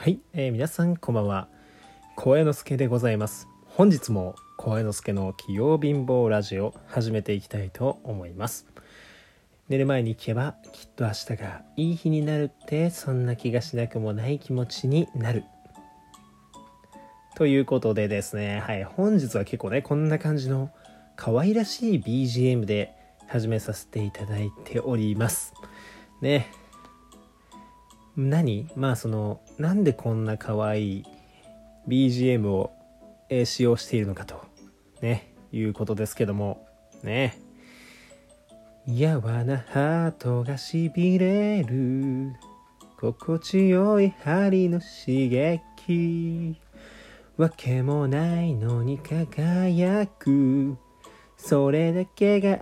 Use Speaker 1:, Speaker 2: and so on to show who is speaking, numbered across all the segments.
Speaker 1: はい、えー皆さんこんばんは。小江之助でございます。本日も小江之助の器用貧乏ラジオ始めていきたいと思います。寝る前に聞けばきっと明日がいい日になるってそんな気がしなくもない気持ちになる。ということでですねはい本日は結構ねこんな感じの可愛らしい BGM で始めさせていただいております。ね何？まあそのなんでこんな可愛い BGM を、え使用しているのかとねいうことですけどもね。やわなハートがしびれる心地よい針の刺激。わけもないのに輝くそれだけが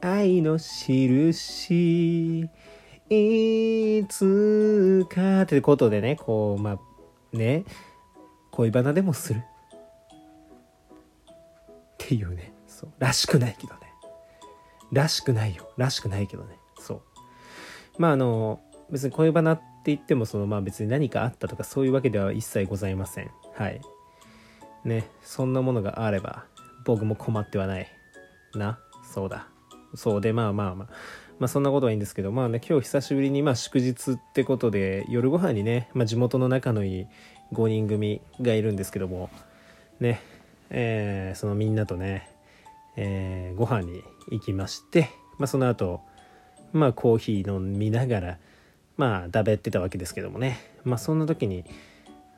Speaker 1: 愛の印。いつかってことでねこうまあね恋バナでもする。っていうね。そう。らしくないけどね。らしくないよ。らしくないけどね。そう。まああの別に恋バナって言ってもそのまあ別に何かあったとかそういうわけでは一切ございません。はい。ね。そんなものがあれば僕も困ってはない。な。そうだ。そうでまあまあまあ。まあそんなことはいいんですけどまあね今日久しぶりにまあ祝日ってことで夜ご飯にね、まあ、地元の仲のいい5人組がいるんですけどもねえーそのみんなとね、えーご飯に行きまして、まあ、その後まあコーヒー飲みながらまあだべってたわけですけどもね。まあそんな時に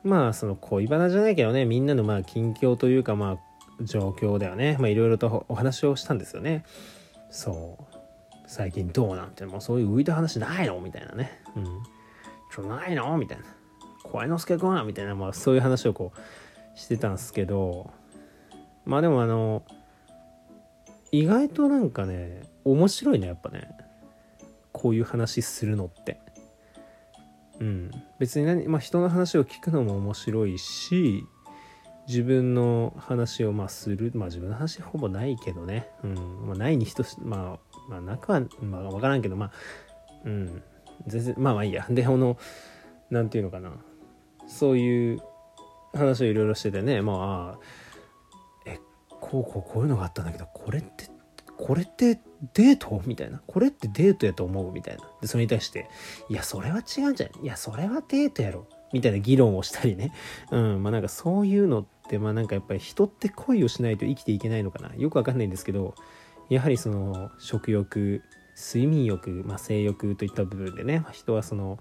Speaker 1: まあその恋バナじゃないけどねみんなのまあ近況というかまあ状況だよね。まあいろいろとお話をしたんですよね。そう。最近どうなん？てもうそういう浮いた話ないの？みたいなね。うん。ちょないの？みたいな。小之助君みたいな。まあそういう話をこうしてたんですけど。まあでもあの意外となんかね面白いねやっぱね。こういう話するのって。うん。別に何、まあ、人の話を聞くのも面白いし自分の話をまあするまあ自分の話ほぼないけどね。うん。まあないに等しまあまあなくはまあ分からんけどまあうん。全然まあまあいいや。であのなんていうのかな。そういう話をいろいろしててね。まあえこうこうこういうのがあったんだけどこれってこれってデート？みたいな。これってデートやと思う？みたいな。でそれに対していやそれは違うんじゃない？いやそれはデートやろ。みたいな議論をしたりね。うん。まあなんかそういうのってまあなんかやっぱり人って恋をしないと生きていけないのかな。よくわかんないんですけどやはりその食欲睡眠欲、まあ、性欲といった部分でね、人はその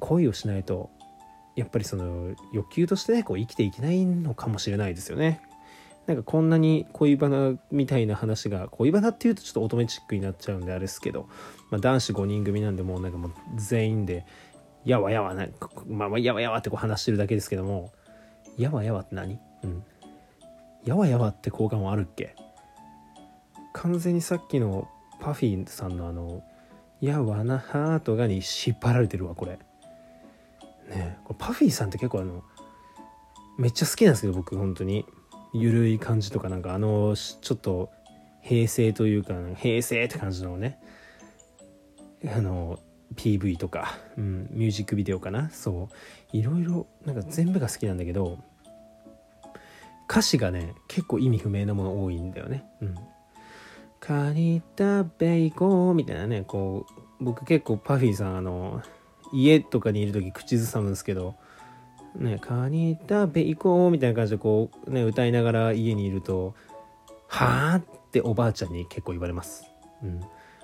Speaker 1: 恋をしないとやっぱりその欲求としてねこう生きていけないのかもしれないですよね。なんかこんなに恋バナみたいな話が恋バナっていうとちょっと乙女チックになっちゃうんであれですけど、まあ、男子5人組なんでもうなんかもう全員でやわやわなまあまあやわやわってこう話してるだけですけどもやわやわって何？うん。やわやわって効果もあるっけ？完全にさっきのパフィーさんのあの「やわなハートが」に引っ張られてるわこれ。ねこれパフィーさんって結構あのめっちゃ好きなんですけど僕本当に。ゆるい感じとかなんかあのちょっと平成というか平成って感じのね。あの PV とか、うん、ミュージックビデオかな？そういろいろなんか全部が好きなんだけど歌詞がね結構意味不明なもの多いんだよねうんカニ食べ行こうみたいなねこう僕結構パフィーさんあの家とかにいる時口ずさむんですけどね、カニ食べ行こうみたいな感じでこうね歌いながら家にいると「はあ?」っておばあちゃんに結構言われます。うん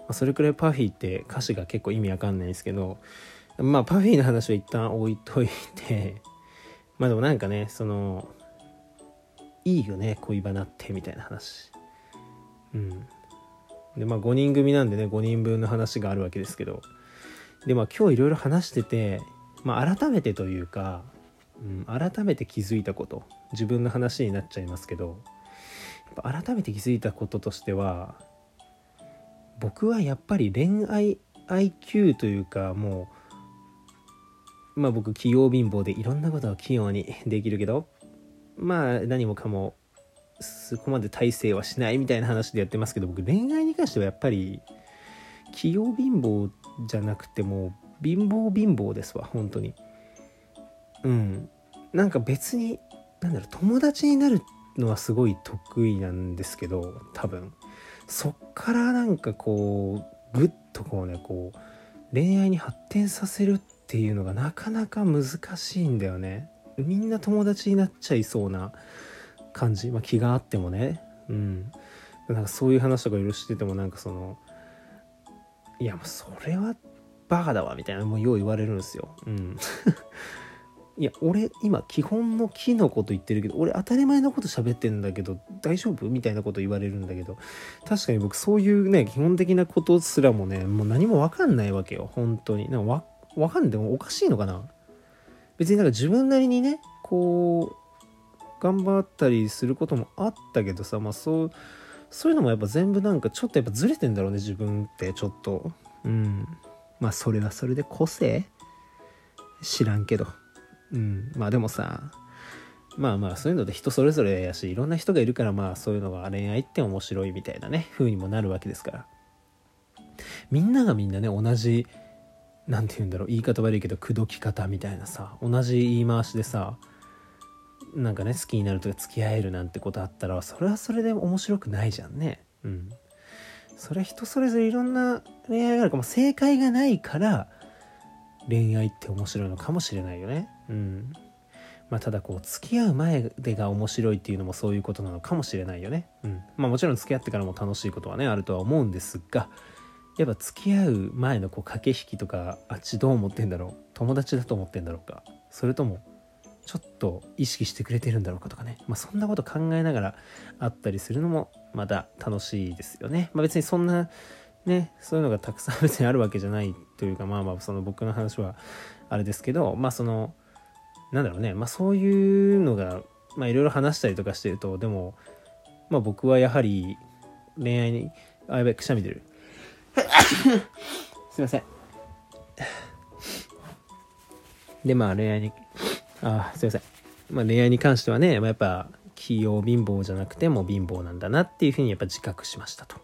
Speaker 1: あ、それくらいパフィーって歌詞が結構意味わかんないんですけどまあパフィーの話は一旦置いといてまあでもなんかねそのいいよね恋バナってみたいな話。うん。でまあ5人組なんでね5人分の話があるわけですけどでまあ今日いろいろ話してて、まあ、改めてというかうん、改めて気づいたこと自分の話になっちゃいますけど改めて気づいたこととしては僕はやっぱり恋愛 IQ というかもうまあ僕器用貧乏でいろんなことを器用にできるけどまあ何もかもそこまで大成はしないみたいな話でやってますけど僕恋愛に関してはやっぱり器用貧乏じゃなくてもう貧乏貧乏ですわ本当に。うん。なんか別になんだろう友達になるのはすごい得意なんですけど多分。そっからなんかこうぐっとこうねこう恋愛に発展させるっていうのがなかなか難しいんだよね。みんな友達になっちゃいそうな感じ、まあ、気があってもね。うん。なんかそういう話とかいろいろしててもなんかそのいやもうそれはバカだわみたいなもうよう言われるんですよ。うん。いや俺今基本の木のこと言ってるけど俺当たり前のこと喋ってんだけど大丈夫？みたいなこと言われるんだけど確かに僕そういうね基本的なことすらもねもう何も分かんないわけよ本当に。なんかわ分かんでもおかしいのかな？別になんか自分なりにねこう頑張ったりすることもあったけどさまあそうそういうのもやっぱ全部なんかちょっとやっぱずれてんだろうね自分ってちょっと。うん。まあそれはそれで個性？知らんけど。うん。まあでもさまあまあそういうので人それぞれやしいろんな人がいるからまあそういうのが恋愛って面白いみたいなね風にもなるわけですから。みんながみんなね同じ何て言うんだろう言い方悪いけど口説き方みたいなさ同じ言い回しでさなんかね好きになるとか付き合えるなんてことあったらそれはそれで面白くないじゃんね。うん。それは人それぞれいろんな恋愛があるかも正解がないから恋愛って面白いのかもしれないよね。うん。まあただこう付き合う前でが面白いっていうのもそういうことなのかもしれないよね。うん。まあもちろん付き合ってからも楽しいことはねあるとは思うんですがやっぱ付き合う前のこう駆け引きとかあっちどう思ってんだろう？友達だと思ってんだろうか？それともちょっと意識してくれてるんだろうかとかね、まあ、そんなこと考えながらあったりするのもまた楽しいですよね。まあ、別にそんなねそういうのがたくさん別にあるわけじゃないというかまあまあその僕の話はあれですけどまあそのなんだろうねまあそういうのがまあいろいろ話したりとかしてるとでもまあ僕はやはり恋愛にあやべくしゃみ出る すいませんでまあ恋愛にあすいません。まあ、恋愛に関してはね、まあ、やっぱ器用貧乏じゃなくても貧乏なんだなっていうふうにやっぱ自覚しましたと。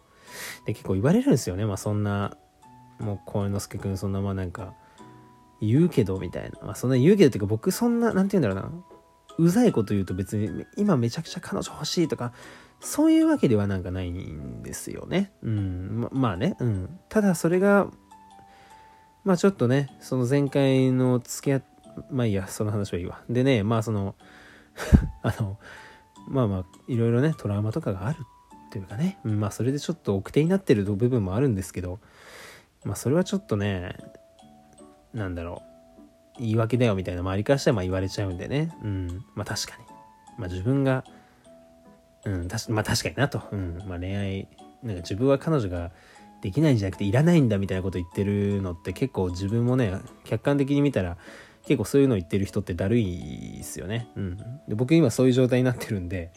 Speaker 1: で結構言われるんですよね。まあそんなもう幸之助君そんなまあなんか言うけどみたいな。まあそんな言うけどっていうか僕そんななんて言うんだろうな。うざいこと言うと別に今めちゃくちゃ彼女欲しいとかそういうわけではなんかないんですよね。うん。ままあね。うん。ただそれがまあちょっとねその前回の付き合ってまあいいや、その話はいいわ。でね、まあその あの、まあまあ、いろいろね、トラウマとかがあるっていうかね、まあそれでちょっと奥手になってる部分もあるんですけど、まあそれはちょっとね、なんだろう、言い訳だよみたいな周りからしたらまあ言われちゃうんでね、うん、まあ確かに。まあ自分が、うん、たしまあ確かになと、うん、まあ恋愛、なんか自分は彼女ができないんじゃなくていらないんだみたいなこと言ってるのって結構自分もね、客観的に見たら、結構そういうの言ってる人ってだるいですよね。うん。で僕今そういう状態になってるんで、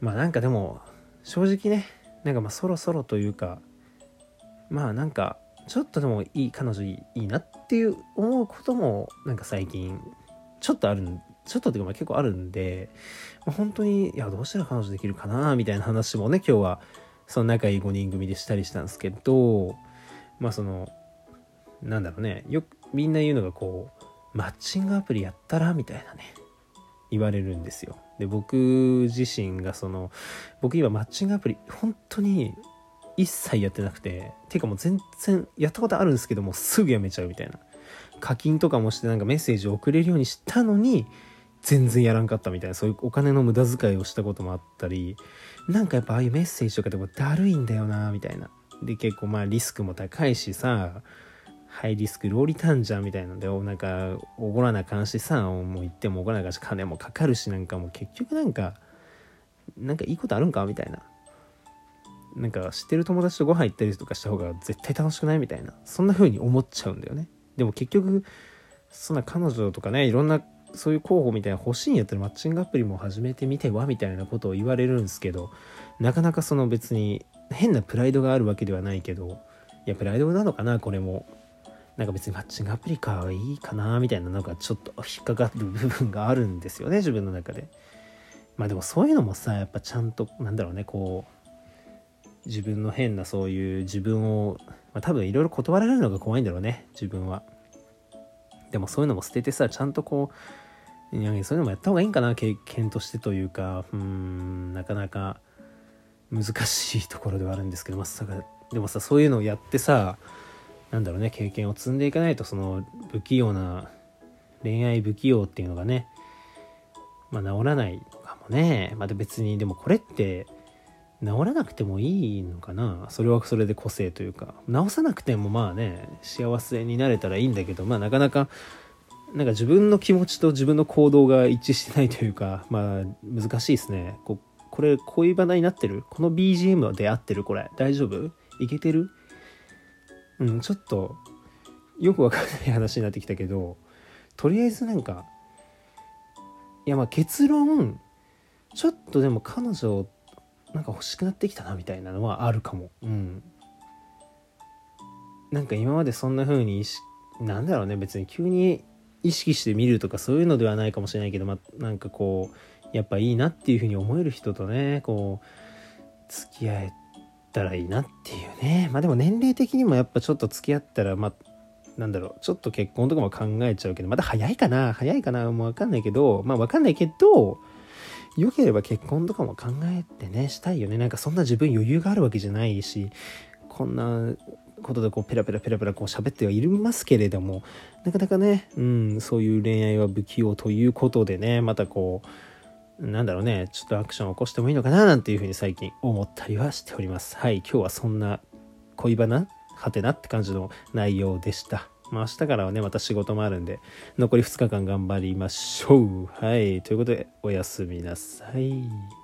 Speaker 1: まあなんかでも、正直ね、なんかまあそろそろというか、まあなんか、ちょっとでもいい、彼女いいなっていう思うことも、なんか最近、ちょっとある、ちょっとっていうかまあ結構あるんで、まあ、本当に、いや、どうしたら彼女できるかな、みたいな話もね、今日は、その仲いい5人組でしたりしたんですけど、まあその、なんだろうね、よくみんな言うのがこう、マッチングアプリやったらみたいなね言われるんですよ。で僕自身がその僕今マッチングアプリ本当に一切やってなくてていうかもう全然やったことあるんですけどもすぐやめちゃうみたいな。課金とかもしてなんかメッセージを送れるようにしたのに全然やらんかったみたいな。そういうお金の無駄遣いをしたこともあったりなんかやっぱああいうメッセージとかでもだるいんだよなみたいな。で結構まあリスクも高いしさハイリスクローリターンじゃんみたいなので、なんか、おごらな関しさ、もう言ってもおごらな関し金もかかるし、なんかもう結局なんか、なんかいいことあるんかみたいな。なんか知ってる友達とご飯行ったりとかした方が絶対楽しくないみたいな。そんな風に思っちゃうんだよね。でも結局、そんな彼女とかね、いろんなそういう候補みたいな欲しいんやったらマッチングアプリも始めてみてはみたいなことを言われるんですけど、なかなかその別に変なプライドがあるわけではないけど、いや、プライドなのかな、これも。なんか別にマッチングアプリかいいかなみたいななんかちょっと引っかかる部分があるんですよね自分の中で。まあでもそういうのもさやっぱちゃんとなんだろうねこう自分の変なそういう自分を、まあ、多分いろいろ断られるのが怖いんだろうね自分は。でもそういうのも捨ててさちゃんとこいやそういうのもやった方がいいんかな経験としてというかうんなかなか難しいところではあるんですけどまさかでもさそういうのをやってさなんだろうね経験を積んでいかないとその不器用な恋愛不器用っていうのがねまあ治らないのかもね。また別にでもこれって治らなくてもいいのかな。それはそれで個性というか。治さなくてもまあね幸せになれたらいいんだけどまあなかなかなんか自分の気持ちと自分の行動が一致してないというかまあ難しいですね。ここれ恋バナになってる？この BGM は出会ってる？これ。大丈夫？いけてる？うんちょっとよくわかんない話になってきたけどとりあえずなんかいやまあ結論ちょっとでも彼女なんか欲しくなってきたなみたいなのはあるかも。うん。なんか今までそんな風に意識なんだろうね別に急に意識して見るとかそういうのではないかもしれないけど、ま、なんかこうやっぱいいなっていう風に思える人とねこう付き合えたらいいなっていうね。まあでも年齢的にもやっぱちょっと付き合ったらまあなんだろう。ちょっと結婚とかも考えちゃうけどまだ早いかな。早いかな。もう分かんないけどまあ分かんないけど良ければ結婚とかも考えてねしたいよね。なんかそんな自分余裕があるわけじゃないしこんなことでこうペラペラペラペラこう喋ってはいますけれどもなかなかね、うん、そういう恋愛は不器用ということでねまたこうなんだろうねちょっとアクションを起こしてもいいのかななんていうふうに最近思ったりはしております。はい今日はそんな恋バナ？はてなって感じの内容でした。まあ明日からはねまた仕事もあるんで残り2日間頑張りましょう。はいということでおやすみなさい。